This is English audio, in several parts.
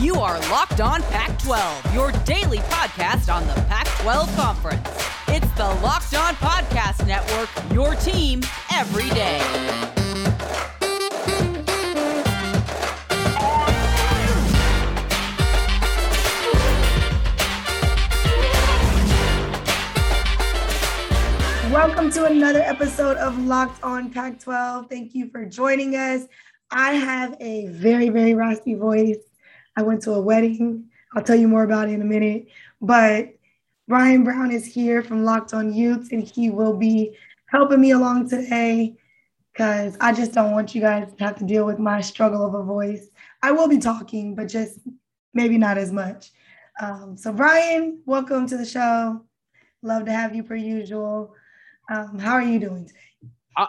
You are Locked On Pac 12, your daily podcast on the Pac 12 Conference. It's the Locked On Podcast Network, your team every day. Welcome to another episode of Locked On Pac 12. Thank you for joining us. I have a very, very raspy voice. I went to a wedding. I'll tell you more about it in a minute. But Brian Brown is here from Locked On Utes, and he will be helping me along today because I just don't want you guys to have to deal with my struggle of a voice. I will be talking, but just maybe not as much. Um, so, Brian, welcome to the show. Love to have you per usual. Um, how are you doing today?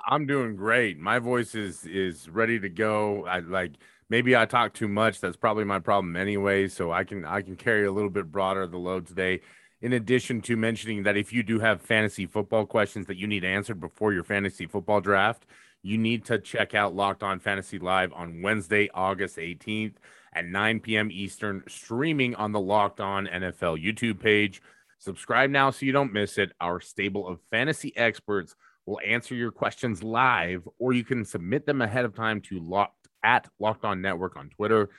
I'm doing great. My voice is is ready to go. I like maybe I talk too much. That's probably my problem anyway. So I can I can carry a little bit broader the load today. In addition to mentioning that if you do have fantasy football questions that you need answered before your fantasy football draft, you need to check out Locked On Fantasy Live on Wednesday, August 18th at 9 p.m. Eastern, streaming on the Locked On NFL YouTube page. Subscribe now so you don't miss it. Our stable of fantasy experts will answer your questions live, or you can submit them ahead of time to locked at Locked On Network on Twitter.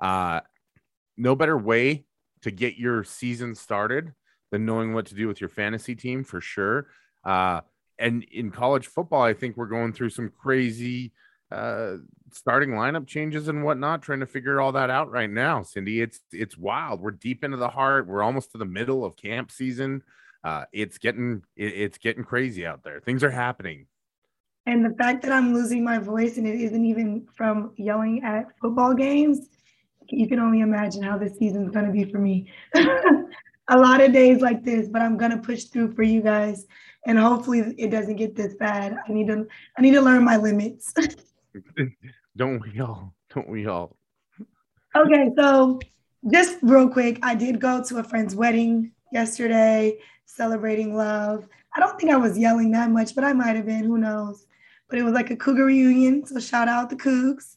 Uh, no better way to get your season started than knowing what to do with your fantasy team for sure. Uh, and in college football, I think we're going through some crazy uh, starting lineup changes and whatnot, trying to figure all that out right now. Cindy, it's it's wild. We're deep into the heart. We're almost to the middle of camp season uh, it's getting it, it's getting crazy out there. Things are happening. And the fact that I'm losing my voice and it isn't even from yelling at football games, you can only imagine how this season's going to be for me. a lot of days like this, but I'm going to push through for you guys and hopefully it doesn't get this bad. I need to I need to learn my limits. don't we all? Don't we all? Okay, so just real quick, I did go to a friend's wedding yesterday celebrating love. I don't think I was yelling that much, but I might have been, who knows. But it was like a Cougar reunion. So shout out the Cougs.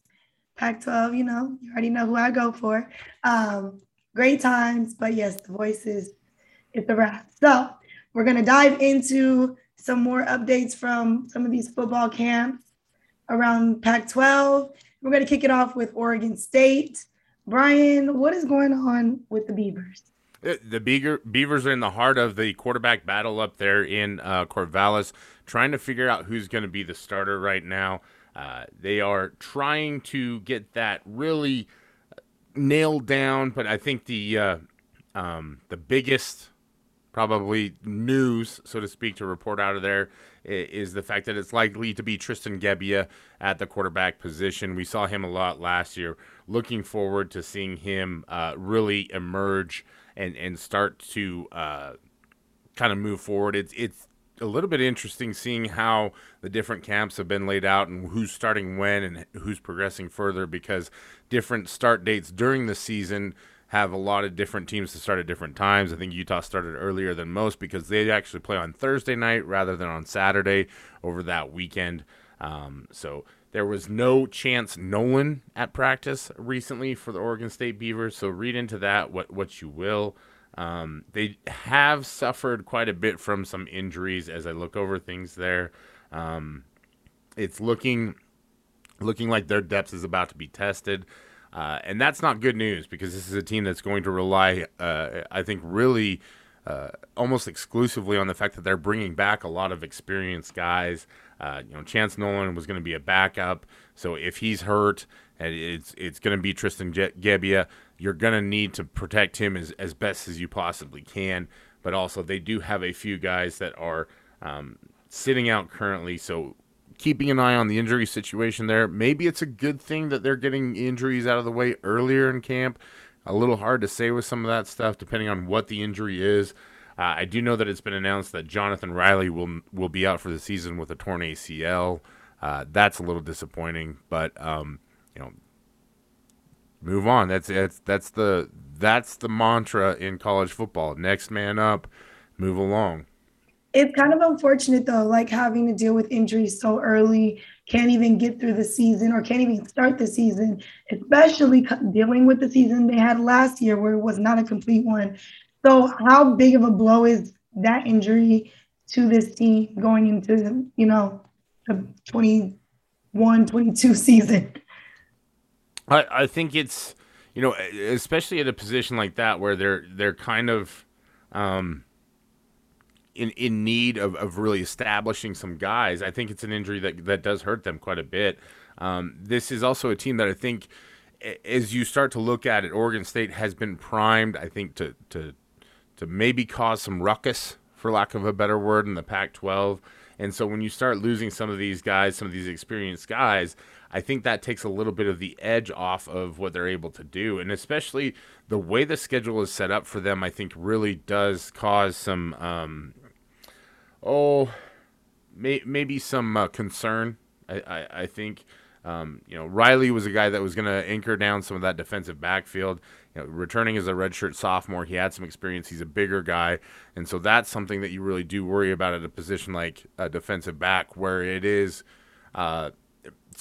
Pac 12, you know, you already know who I go for. Um, great times, but yes, the voices, it's a wrap. So we're gonna dive into some more updates from some of these football camps around Pac 12. We're gonna kick it off with Oregon State. Brian, what is going on with the Beavers? Uh, the Beaver, Beavers are in the heart of the quarterback battle up there in uh, Corvallis, trying to figure out who's going to be the starter right now. Uh, they are trying to get that really nailed down, but I think the uh, um, the biggest probably news, so to speak, to report out of there is the fact that it's likely to be Tristan Gebbia at the quarterback position. We saw him a lot last year. Looking forward to seeing him uh, really emerge and and start to uh, kind of move forward. It's it's a little bit interesting seeing how the different camps have been laid out and who's starting when and who's progressing further because different start dates during the season have a lot of different teams to start at different times. I think Utah started earlier than most because they actually play on Thursday night rather than on Saturday over that weekend. Um, so there was no Chance Nolan at practice recently for the Oregon State Beavers, so read into that what what you will. Um, they have suffered quite a bit from some injuries as I look over things there. Um, it's looking looking like their depth is about to be tested. Uh, and that's not good news because this is a team that's going to rely, uh, I think, really uh, almost exclusively on the fact that they're bringing back a lot of experienced guys. Uh, you know, Chance Nolan was going to be a backup, so if he's hurt, and it's it's going to be Tristan Gebbia. You're going to need to protect him as as best as you possibly can. But also, they do have a few guys that are um, sitting out currently, so keeping an eye on the injury situation there. Maybe it's a good thing that they're getting injuries out of the way earlier in camp. A little hard to say with some of that stuff, depending on what the injury is. Uh, I do know that it's been announced that Jonathan Riley will will be out for the season with a torn ACL. Uh, that's a little disappointing, but um, you know, move on. That's that's that's the that's the mantra in college football. Next man up, move along. It's kind of unfortunate though, like having to deal with injuries so early, can't even get through the season or can't even start the season, especially dealing with the season they had last year where it was not a complete one. So, how big of a blow is that injury to this team going into, you know, the 21 22 season? I, I think it's, you know, especially at a position like that where they're they're kind of um, in in need of, of really establishing some guys. I think it's an injury that that does hurt them quite a bit. Um, this is also a team that I think, as you start to look at it, Oregon State has been primed. I think to to to maybe cause some ruckus, for lack of a better word, in the Pac-12. And so when you start losing some of these guys, some of these experienced guys, I think that takes a little bit of the edge off of what they're able to do. And especially the way the schedule is set up for them, I think really does cause some um, oh, may, maybe some uh, concern. I, I, I think. Um, you know, Riley was a guy that was going to anchor down some of that defensive backfield. You know, returning as a redshirt sophomore, he had some experience. He's a bigger guy, and so that's something that you really do worry about at a position like a defensive back, where it is uh,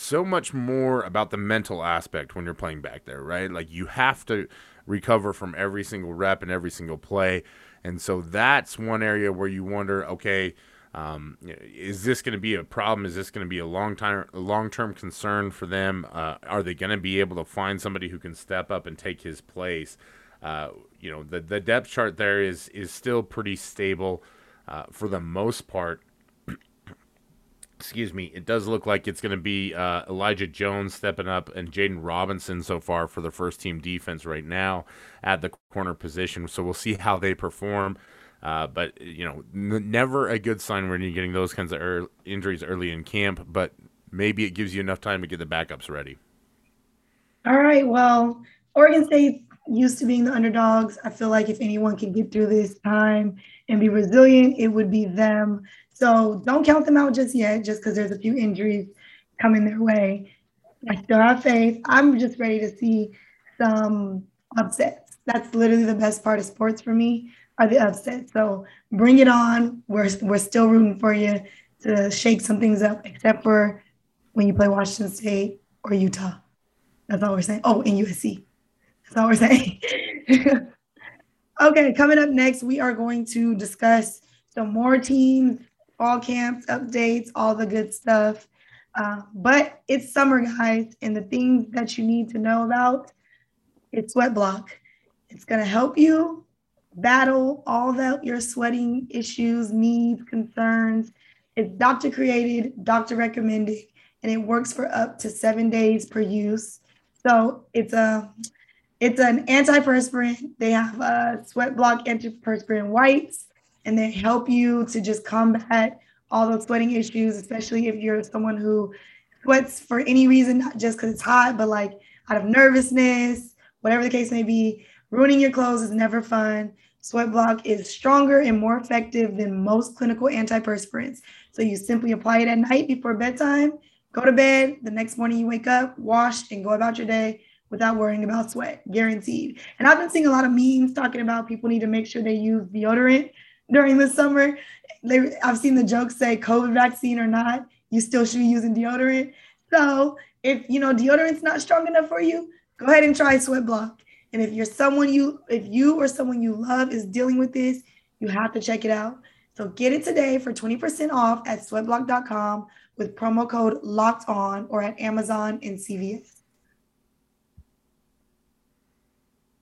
so much more about the mental aspect when you're playing back there, right? Like you have to recover from every single rep and every single play. And so that's one area where you wonder, okay, um, is this going to be a problem? Is this going to be a long time, long term concern for them? Uh, are they going to be able to find somebody who can step up and take his place? Uh, you know, the the depth chart there is is still pretty stable uh, for the most part excuse me, it does look like it's going to be uh, Elijah Jones stepping up and Jaden Robinson so far for the first team defense right now at the corner position. So we'll see how they perform. Uh, but you know, n- never a good sign when you're getting those kinds of er- injuries early in camp. But maybe it gives you enough time to get the backups ready. All right. Well, Oregon State used to being the underdogs. I feel like if anyone can get through this time and be resilient, it would be them. So don't count them out just yet, just because there's a few injuries coming their way. I still have faith. I'm just ready to see some upsets. That's literally the best part of sports for me are the upsets. So bring it on. We're we're still rooting for you to shake some things up, except for when you play Washington State or Utah. That's all we're saying. Oh, and USC. That's all we're saying. okay, coming up next, we are going to discuss some more teams fall camps, updates, all the good stuff. Uh, but it's summer, guys, and the things that you need to know about it's Sweat Block. It's going to help you battle all that your sweating issues, needs, concerns. It's doctor created, doctor recommended, and it works for up to seven days per use. So it's a it's an antiperspirant. They have a Sweat Block antiperspirant wipes and they help you to just combat all those sweating issues, especially if you're someone who sweats for any reason, not just because it's hot, but like out of nervousness, whatever the case may be. Ruining your clothes is never fun. Sweat Block is stronger and more effective than most clinical antiperspirants. So you simply apply it at night before bedtime, go to bed. The next morning you wake up, wash, and go about your day without worrying about sweat, guaranteed. And I've been seeing a lot of memes talking about people need to make sure they use deodorant during the summer. They, I've seen the jokes say COVID vaccine or not, you still should be using deodorant. So if you know deodorant's not strong enough for you, go ahead and try Sweat Block. And if you're someone you, if you or someone you love is dealing with this, you have to check it out. So get it today for 20% off at sweatblock.com with promo code locked on or at Amazon and CVS.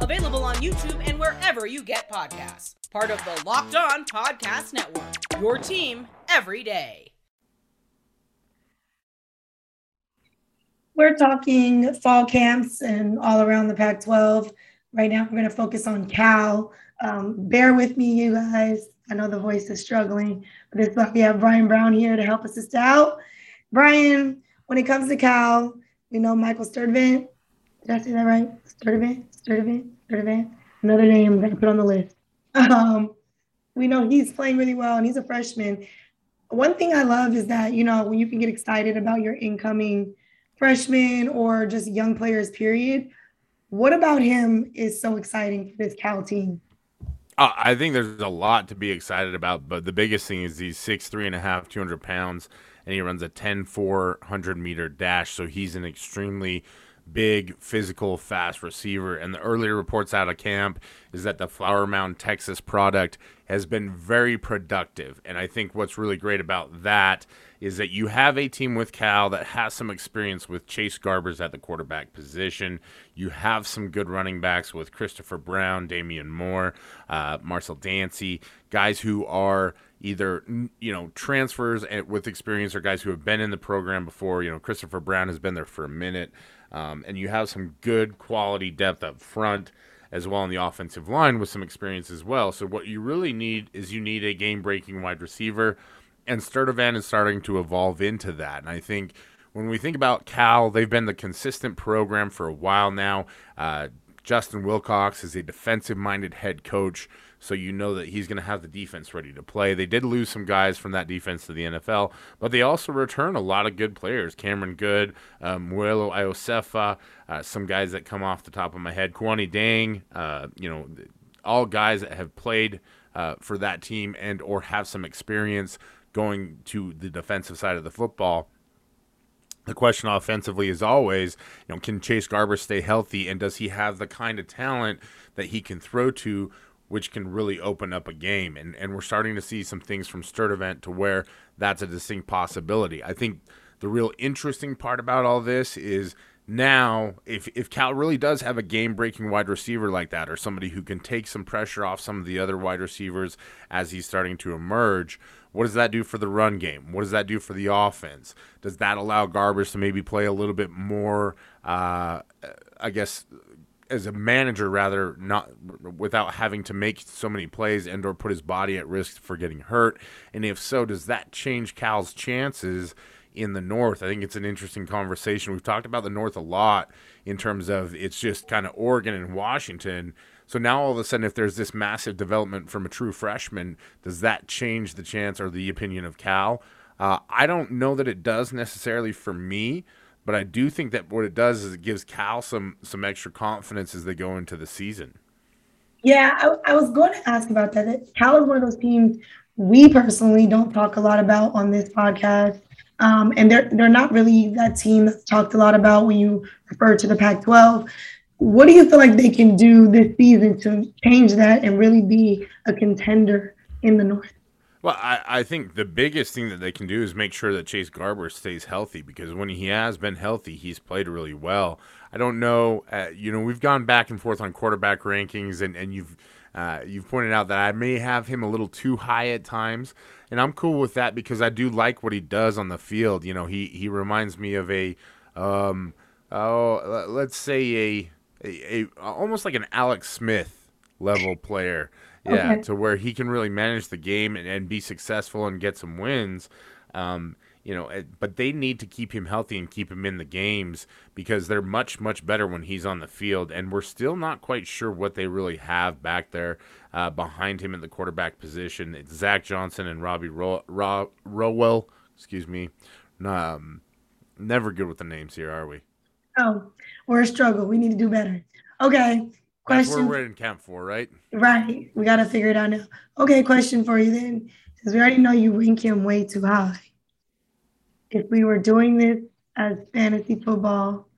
Available on YouTube and wherever you get podcasts. Part of the Locked On Podcast Network. Your team every day. We're talking fall camps and all around the Pac 12. Right now, we're going to focus on Cal. Um, bear with me, you guys. I know the voice is struggling, but is we have Brian Brown here to help assist out. Brian, when it comes to Cal, you know Michael Sturdivant. Did I say that right? Sturdivant, Sturdivant, Sturdivant. Another name I'm gonna put on the list. Um, we know he's playing really well, and he's a freshman. One thing I love is that you know when you can get excited about your incoming freshmen or just young players. Period. What about him is so exciting for this Cal team? Uh, I think there's a lot to be excited about, but the biggest thing is he's six three and a half, two hundred pounds, and he runs a 10 400 meter dash. So he's an extremely big, physical, fast receiver. And the earlier reports out of camp is that the Flower Mound, Texas product has been very productive. And I think what's really great about that is that you have a team with Cal that has some experience with Chase Garbers at the quarterback position. You have some good running backs with Christopher Brown, Damien Moore, uh, Marcel Dancy, guys who are either you know transfers with experience or guys who have been in the program before. You know, Christopher Brown has been there for a minute, um, and you have some good quality depth up front as well on the offensive line with some experience as well. So what you really need is you need a game-breaking wide receiver and Sturdivant is starting to evolve into that. And I think when we think about Cal, they've been the consistent program for a while now. Uh, Justin Wilcox is a defensive minded head coach, so you know that he's going to have the defense ready to play. They did lose some guys from that defense to the NFL, but they also return a lot of good players. Cameron Goode, uh, Muelo Iosefa, uh, some guys that come off the top of my head. Kuony Deng, uh, you know, all guys that have played uh, for that team and or have some experience going to the defensive side of the football. The question offensively is always, you know, can Chase Garber stay healthy and does he have the kind of talent that he can throw to which can really open up a game? And and we're starting to see some things from Sturdivant to where that's a distinct possibility. I think the real interesting part about all this is now if if Cal really does have a game breaking wide receiver like that or somebody who can take some pressure off some of the other wide receivers as he's starting to emerge what does that do for the run game? What does that do for the offense? Does that allow Garbers to maybe play a little bit more, uh, I guess, as a manager rather, not without having to make so many plays and or put his body at risk for getting hurt? And if so, does that change Cal's chances in the North? I think it's an interesting conversation. We've talked about the North a lot in terms of it's just kind of Oregon and Washington so now all of a sudden, if there's this massive development from a true freshman, does that change the chance or the opinion of Cal? Uh, I don't know that it does necessarily for me, but I do think that what it does is it gives Cal some some extra confidence as they go into the season. Yeah, I, I was going to ask about that. Cal is one of those teams we personally don't talk a lot about on this podcast. Um, and they're they're not really that team that's talked a lot about when you refer to the Pac-12. What do you feel like they can do this season to change that and really be a contender in the North? Well, I, I think the biggest thing that they can do is make sure that Chase Garber stays healthy because when he has been healthy, he's played really well. I don't know, uh, you know, we've gone back and forth on quarterback rankings, and, and you've uh, you've pointed out that I may have him a little too high at times, and I'm cool with that because I do like what he does on the field. You know, he he reminds me of a, um, oh, let's say a a, a almost like an Alex Smith level player. Yeah, okay. to where he can really manage the game and, and be successful and get some wins. Um, you know, but they need to keep him healthy and keep him in the games because they're much, much better when he's on the field. And we're still not quite sure what they really have back there uh, behind him in the quarterback position. It's Zach Johnson and Robbie Ro- Ro- Rowell. Excuse me. Um, never good with the names here, are we? Oh, we're a struggle. We need to do better. Okay. Question. That's we're in camp for, right? Right. We got to figure it out now. Okay. Question for you then. Because we already know you rank him way too high. If we were doing this as fantasy football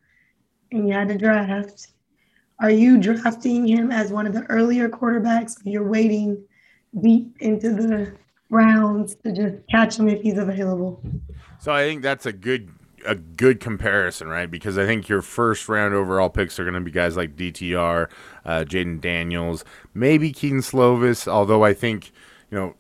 and you had to draft, are you drafting him as one of the earlier quarterbacks? Or you're waiting deep into the rounds to just catch him if he's available? So I think that's a good a good comparison, right? Because I think your first round overall picks are going to be guys like DTR, uh, Jayden Daniels, maybe Kedon Slovis. Although I think you know,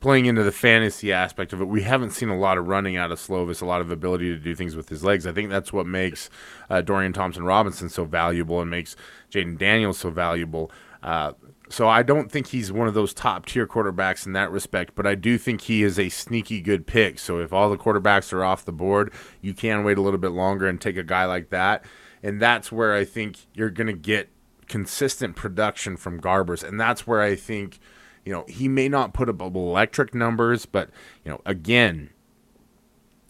playing into the fantasy aspect of it, we haven't seen a lot of running out of Slovis, a lot of ability to do things with his legs. I think that's what makes uh, Dorian Thompson Robinson so valuable and makes Jayden Daniels so valuable. Uh, so I don't think he's one of those top tier quarterbacks in that respect, but I do think he is a sneaky good pick. So if all the quarterbacks are off the board, you can wait a little bit longer and take a guy like that. And that's where I think you're going to get consistent production from Garbers. And that's where I think, you know, he may not put up electric numbers, but, you know, again,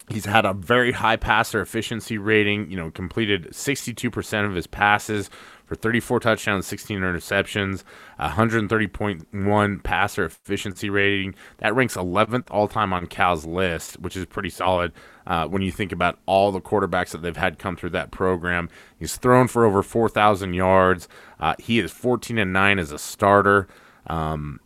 He's had a very high passer efficiency rating, you know, completed 62% of his passes for 34 touchdowns, 16 interceptions, 130.1 passer efficiency rating. That ranks 11th all time on Cal's list, which is pretty solid uh, when you think about all the quarterbacks that they've had come through that program. He's thrown for over 4,000 yards. Uh, he is 14 and 9 as a starter. Um,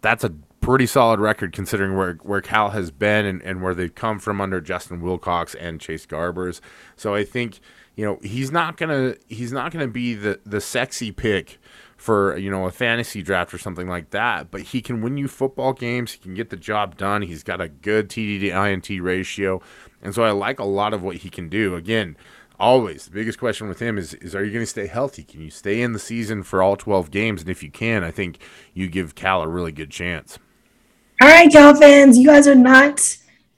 that's a pretty solid record considering where, where Cal has been and, and where they've come from under Justin Wilcox and Chase Garbers. So I think you know he's not gonna he's not gonna be the the sexy pick for you know a fantasy draft or something like that. But he can win you football games. He can get the job done. He's got a good TD to INT ratio, and so I like a lot of what he can do. Again, always the biggest question with him is is are you going to stay healthy? Can you stay in the season for all 12 games? And if you can, I think you give Cal a really good chance. All right, Cal fans, you guys are not,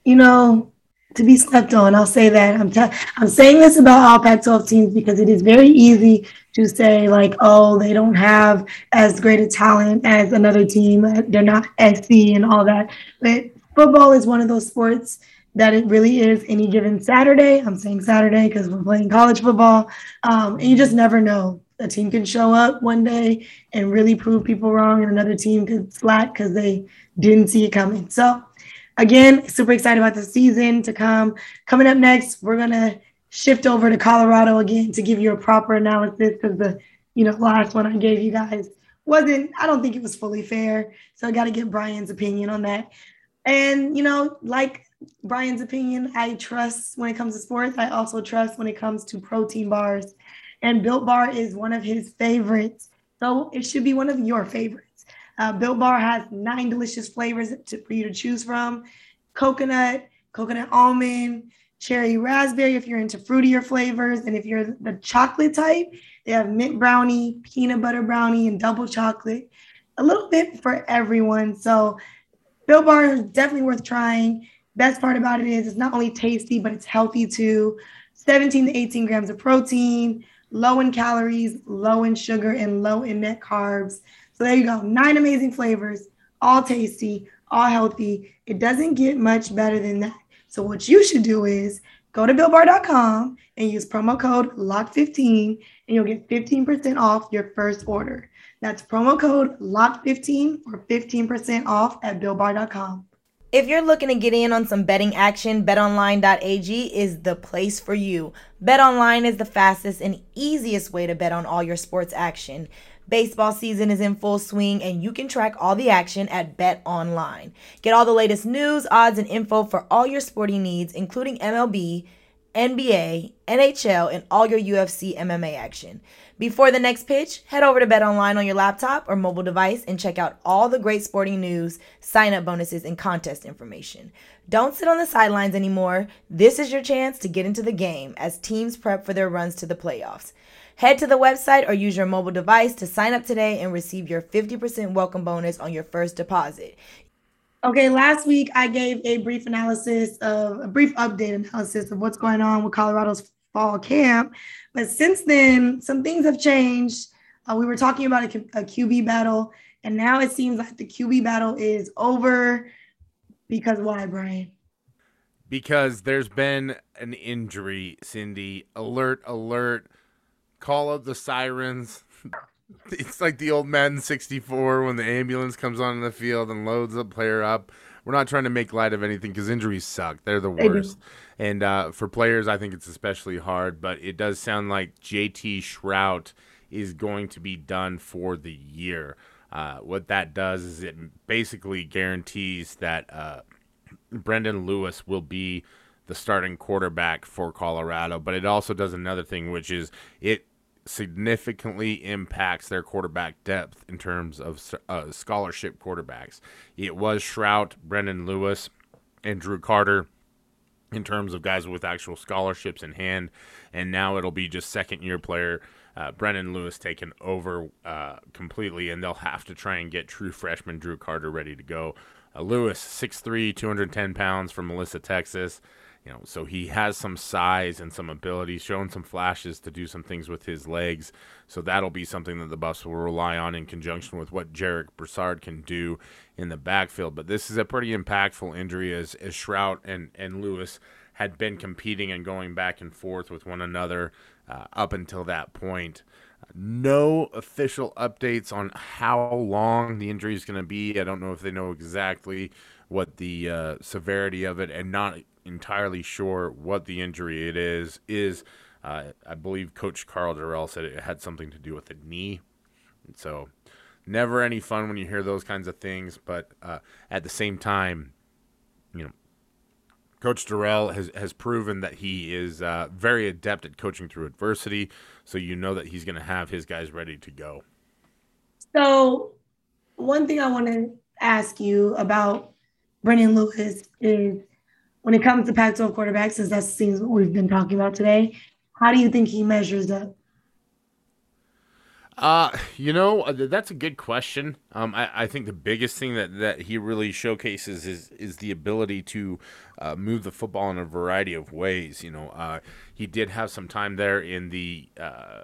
you know, to be slept on. I'll say that. I'm t- I'm saying this about all Pac-12 teams because it is very easy to say like, oh, they don't have as great a talent as another team. They're not SC and all that. But football is one of those sports that it really is any given Saturday. I'm saying Saturday because we're playing college football, um, and you just never know. A team can show up one day and really prove people wrong, and another team could slack because they didn't see it coming. So again, super excited about the season to come. Coming up next, we're gonna shift over to Colorado again to give you a proper analysis because the you know last one I gave you guys wasn't. I don't think it was fully fair. So I got to get Brian's opinion on that. And you know, like Brian's opinion, I trust when it comes to sports. I also trust when it comes to protein bars. And Built Bar is one of his favorites. So it should be one of your favorites. Uh, Built Bar has nine delicious flavors to, for you to choose from coconut, coconut almond, cherry raspberry if you're into fruitier flavors. And if you're the chocolate type, they have mint brownie, peanut butter brownie, and double chocolate. A little bit for everyone. So, Built Bar is definitely worth trying. Best part about it is it's not only tasty, but it's healthy too. 17 to 18 grams of protein, low in calories, low in sugar, and low in net carbs. So there you go. Nine amazing flavors, all tasty, all healthy. It doesn't get much better than that. So what you should do is go to builtbar.com and use promo code LOCK15 and you'll get 15% off your first order. That's promo code LOCK15 for 15% off at builtbar.com. If you're looking to get in on some betting action, betonline.ag is the place for you. BetOnline is the fastest and easiest way to bet on all your sports action. Baseball season is in full swing and you can track all the action at BetOnline. Get all the latest news, odds, and info for all your sporting needs, including MLB, NBA, NHL, and all your UFC MMA action. Before the next pitch, head over to Bet Online on your laptop or mobile device and check out all the great sporting news, sign up bonuses, and contest information. Don't sit on the sidelines anymore. This is your chance to get into the game as teams prep for their runs to the playoffs. Head to the website or use your mobile device to sign up today and receive your 50% welcome bonus on your first deposit. Okay, last week I gave a brief analysis of a brief update analysis of what's going on with Colorado's fall camp. But since then, some things have changed. Uh, we were talking about a, a QB battle, and now it seems like the QB battle is over. Because why, Brian? Because there's been an injury, Cindy. Alert, alert call up the sirens. it's like the old Madden 64 when the ambulance comes on the field and loads the player up. We're not trying to make light of anything because injuries suck. They're the worst. And uh, for players, I think it's especially hard. But it does sound like JT Shrout is going to be done for the year. Uh, what that does is it basically guarantees that uh, Brendan Lewis will be the starting quarterback for Colorado. But it also does another thing, which is it significantly impacts their quarterback depth in terms of uh, scholarship quarterbacks. It was Shrout, Brendan Lewis, and Drew Carter in terms of guys with actual scholarships in hand, and now it'll be just second year player uh, Brendan Lewis taken over uh, completely, and they'll have to try and get true freshman Drew Carter ready to go. Uh, Lewis, 6'3", 210 pounds from Melissa, Texas. You know, so he has some size and some ability, showing some flashes to do some things with his legs. So that'll be something that the Buffs will rely on in conjunction with what Jarek Broussard can do in the backfield. But this is a pretty impactful injury as, as Shrout and, and Lewis had been competing and going back and forth with one another uh, up until that point. No official updates on how long the injury is going to be. I don't know if they know exactly what the uh, severity of it, and not entirely sure what the injury it is. Is uh, I believe Coach Karl Dorrell said it had something to do with the knee. So, never any fun when you hear those kinds of things. But uh, at the same time, you know, Coach Dorrell has, has proven that he is uh, very adept at coaching through adversity. So you know that he's going to have his guys ready to go. So, one thing I want to ask you about Brendan Lewis is when it comes to Pac 12 quarterbacks, since that seems what we've been talking about today, how do you think he measures up? Uh, you know, uh, that's a good question. Um, I, I think the biggest thing that, that he really showcases is is the ability to uh, move the football in a variety of ways. You know, uh, he did have some time there in the uh,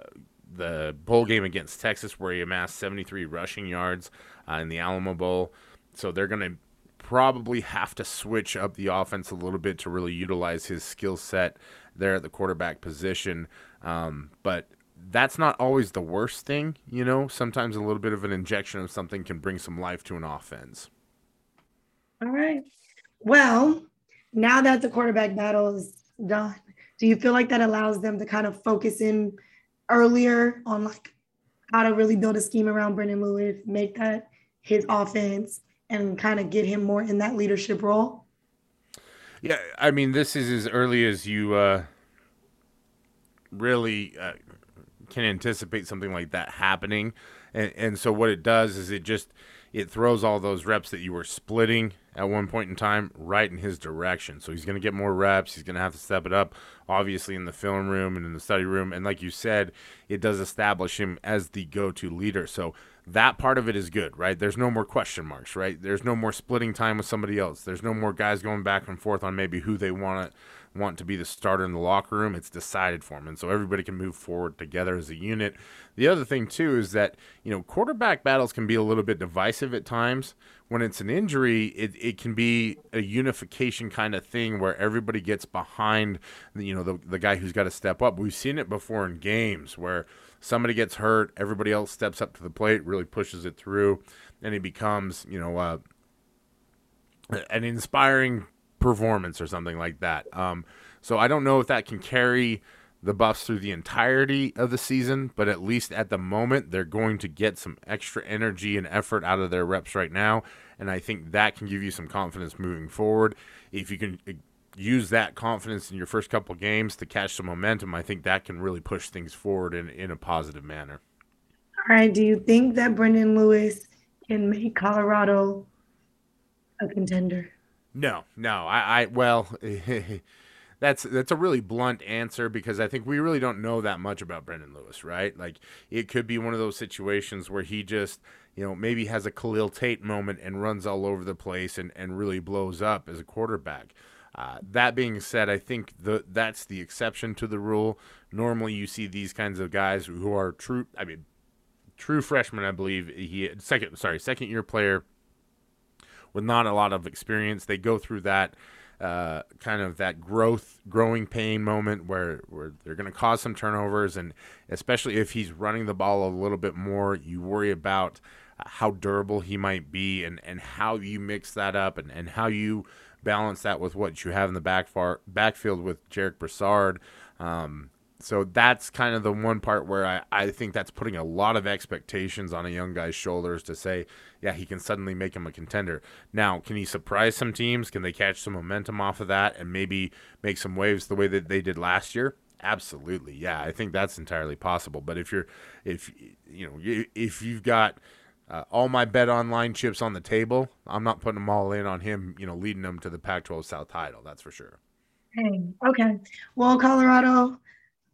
the bowl game against Texas where he amassed 73 rushing yards uh, in the Alamo Bowl. So they're going to probably have to switch up the offense a little bit to really utilize his skill set there at the quarterback position. Um, but that's not always the worst thing, you know. Sometimes a little bit of an injection of something can bring some life to an offense. All right. Well, now that the quarterback battle is done, do you feel like that allows them to kind of focus in earlier on like how to really build a scheme around Brendan Lewis, make that his offense, and kind of get him more in that leadership role? Yeah, I mean, this is as early as you uh, really uh, can anticipate something like that happening. And, and so what it does is it just it throws all those reps that you were splitting at one point in time right in his direction. So he's going to get more reps. He's going to have to step it up, obviously, in the film room and in the study room. And like you said, it does establish him as the go to leader. So that part of it is good, right? There's no more question marks, right? There's no more splitting time with somebody else. There's no more guys going back and forth on maybe who they want to want to be the starter in the locker room, it's decided for them. And so everybody can move forward together as a unit. The other thing, too, is that, you know, quarterback battles can be a little bit divisive at times. When it's an injury, it, it can be a unification kind of thing where everybody gets behind, you know, the, the guy who's got to step up. We've seen it before in games where somebody gets hurt, everybody else steps up to the plate, really pushes it through, and it becomes, you know, uh, an inspiring performance or something like that. Um, so I don't know if that can carry the Buffs through the entirety of the season, but at least at the moment, they're going to get some extra energy and effort out of their reps right now. And I think that can give you some confidence moving forward. If you can uh, use that confidence in your first couple games to catch some momentum, I think that can really push things forward in, in a positive manner. All right. Do you think that Brendan Lewis can make Colorado a contender? No, no. I, I well, that's that's a really blunt answer because I think we really don't know that much about Brendan Lewis, right? Like it could be one of those situations where he just, you know, maybe has a Khalil Tate moment and runs all over the place and, and really blows up as a quarterback. Uh, that being said, I think the that's the exception to the rule. Normally, you see these kinds of guys who are true. I mean, true freshman, I believe he second. Sorry, second year player with not a lot of experience. They go through that uh, kind of that growth, growing pain moment where, where they're going to cause some turnovers. And especially if he's running the ball a little bit more, you worry about how durable he might be and, and how you mix that up and, and how you balance that with what you have in the back far, backfield with Jarek Broussard. Um, so that's kind of the one part where I, I think that's putting a lot of expectations on a young guy's shoulders to say, yeah, he can suddenly make him a contender. Now, can he surprise some teams? Can they catch some momentum off of that and maybe make some waves the way that they did last year? Absolutely, yeah. I think that's entirely possible. But if you're, if you know, if you've got uh, all my bet online chips on the table, I'm not putting them all in on him. You know, leading them to the Pac-12 South title. That's for sure. Hey, okay. Well, Colorado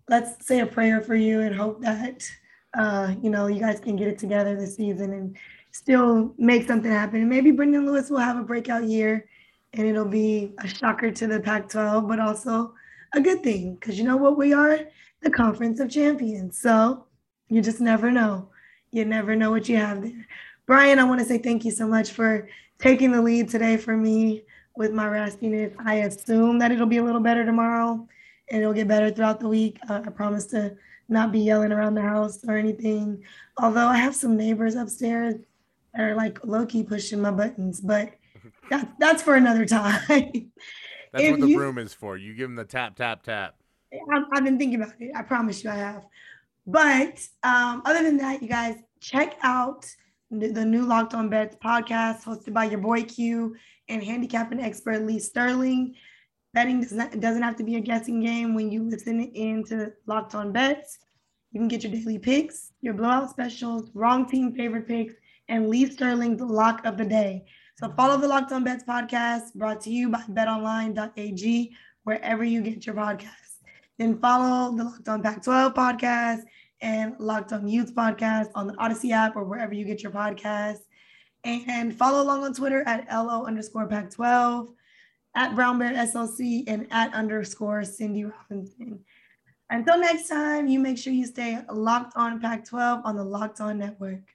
let's say a prayer for you and hope that uh, you know you guys can get it together this season and still make something happen. And maybe Brendan Lewis will have a breakout year and it'll be a shocker to the Pac 12, but also a good thing because you know what? We are the Conference of Champions. So you just never know. You never know what you have there. Brian, I want to say thank you so much for taking the lead today for me with my raspiness. I assume that it'll be a little better tomorrow and it'll get better throughout the week. Uh, I promise to not be yelling around the house or anything. Although I have some neighbors upstairs that are like low key pushing my buttons, but that's that's for another time. that's if what the you, broom is for. You give them the tap, tap, tap. I've, I've been thinking about it. I promise you, I have. But um, other than that, you guys check out the new Locked On Bets podcast hosted by your boy Q and handicapping expert Lee Sterling. Betting does not, doesn't have to be a guessing game when you listen into Locked On Bets. You can get your daily picks, your blowout specials, wrong team favorite picks, and Lee Sterling's lock of the day. So follow the Locked On Bets podcast brought to you by betonline.ag, wherever you get your podcasts. Then follow the Locked On Pac 12 podcast and Locked On Utes podcast on the Odyssey app or wherever you get your podcasts. And follow along on Twitter at LO underscore Pac 12 at Brown Bear SLC and at underscore Cindy Robinson. Until next time, you make sure you stay locked on Pac 12 on the Locked On Network.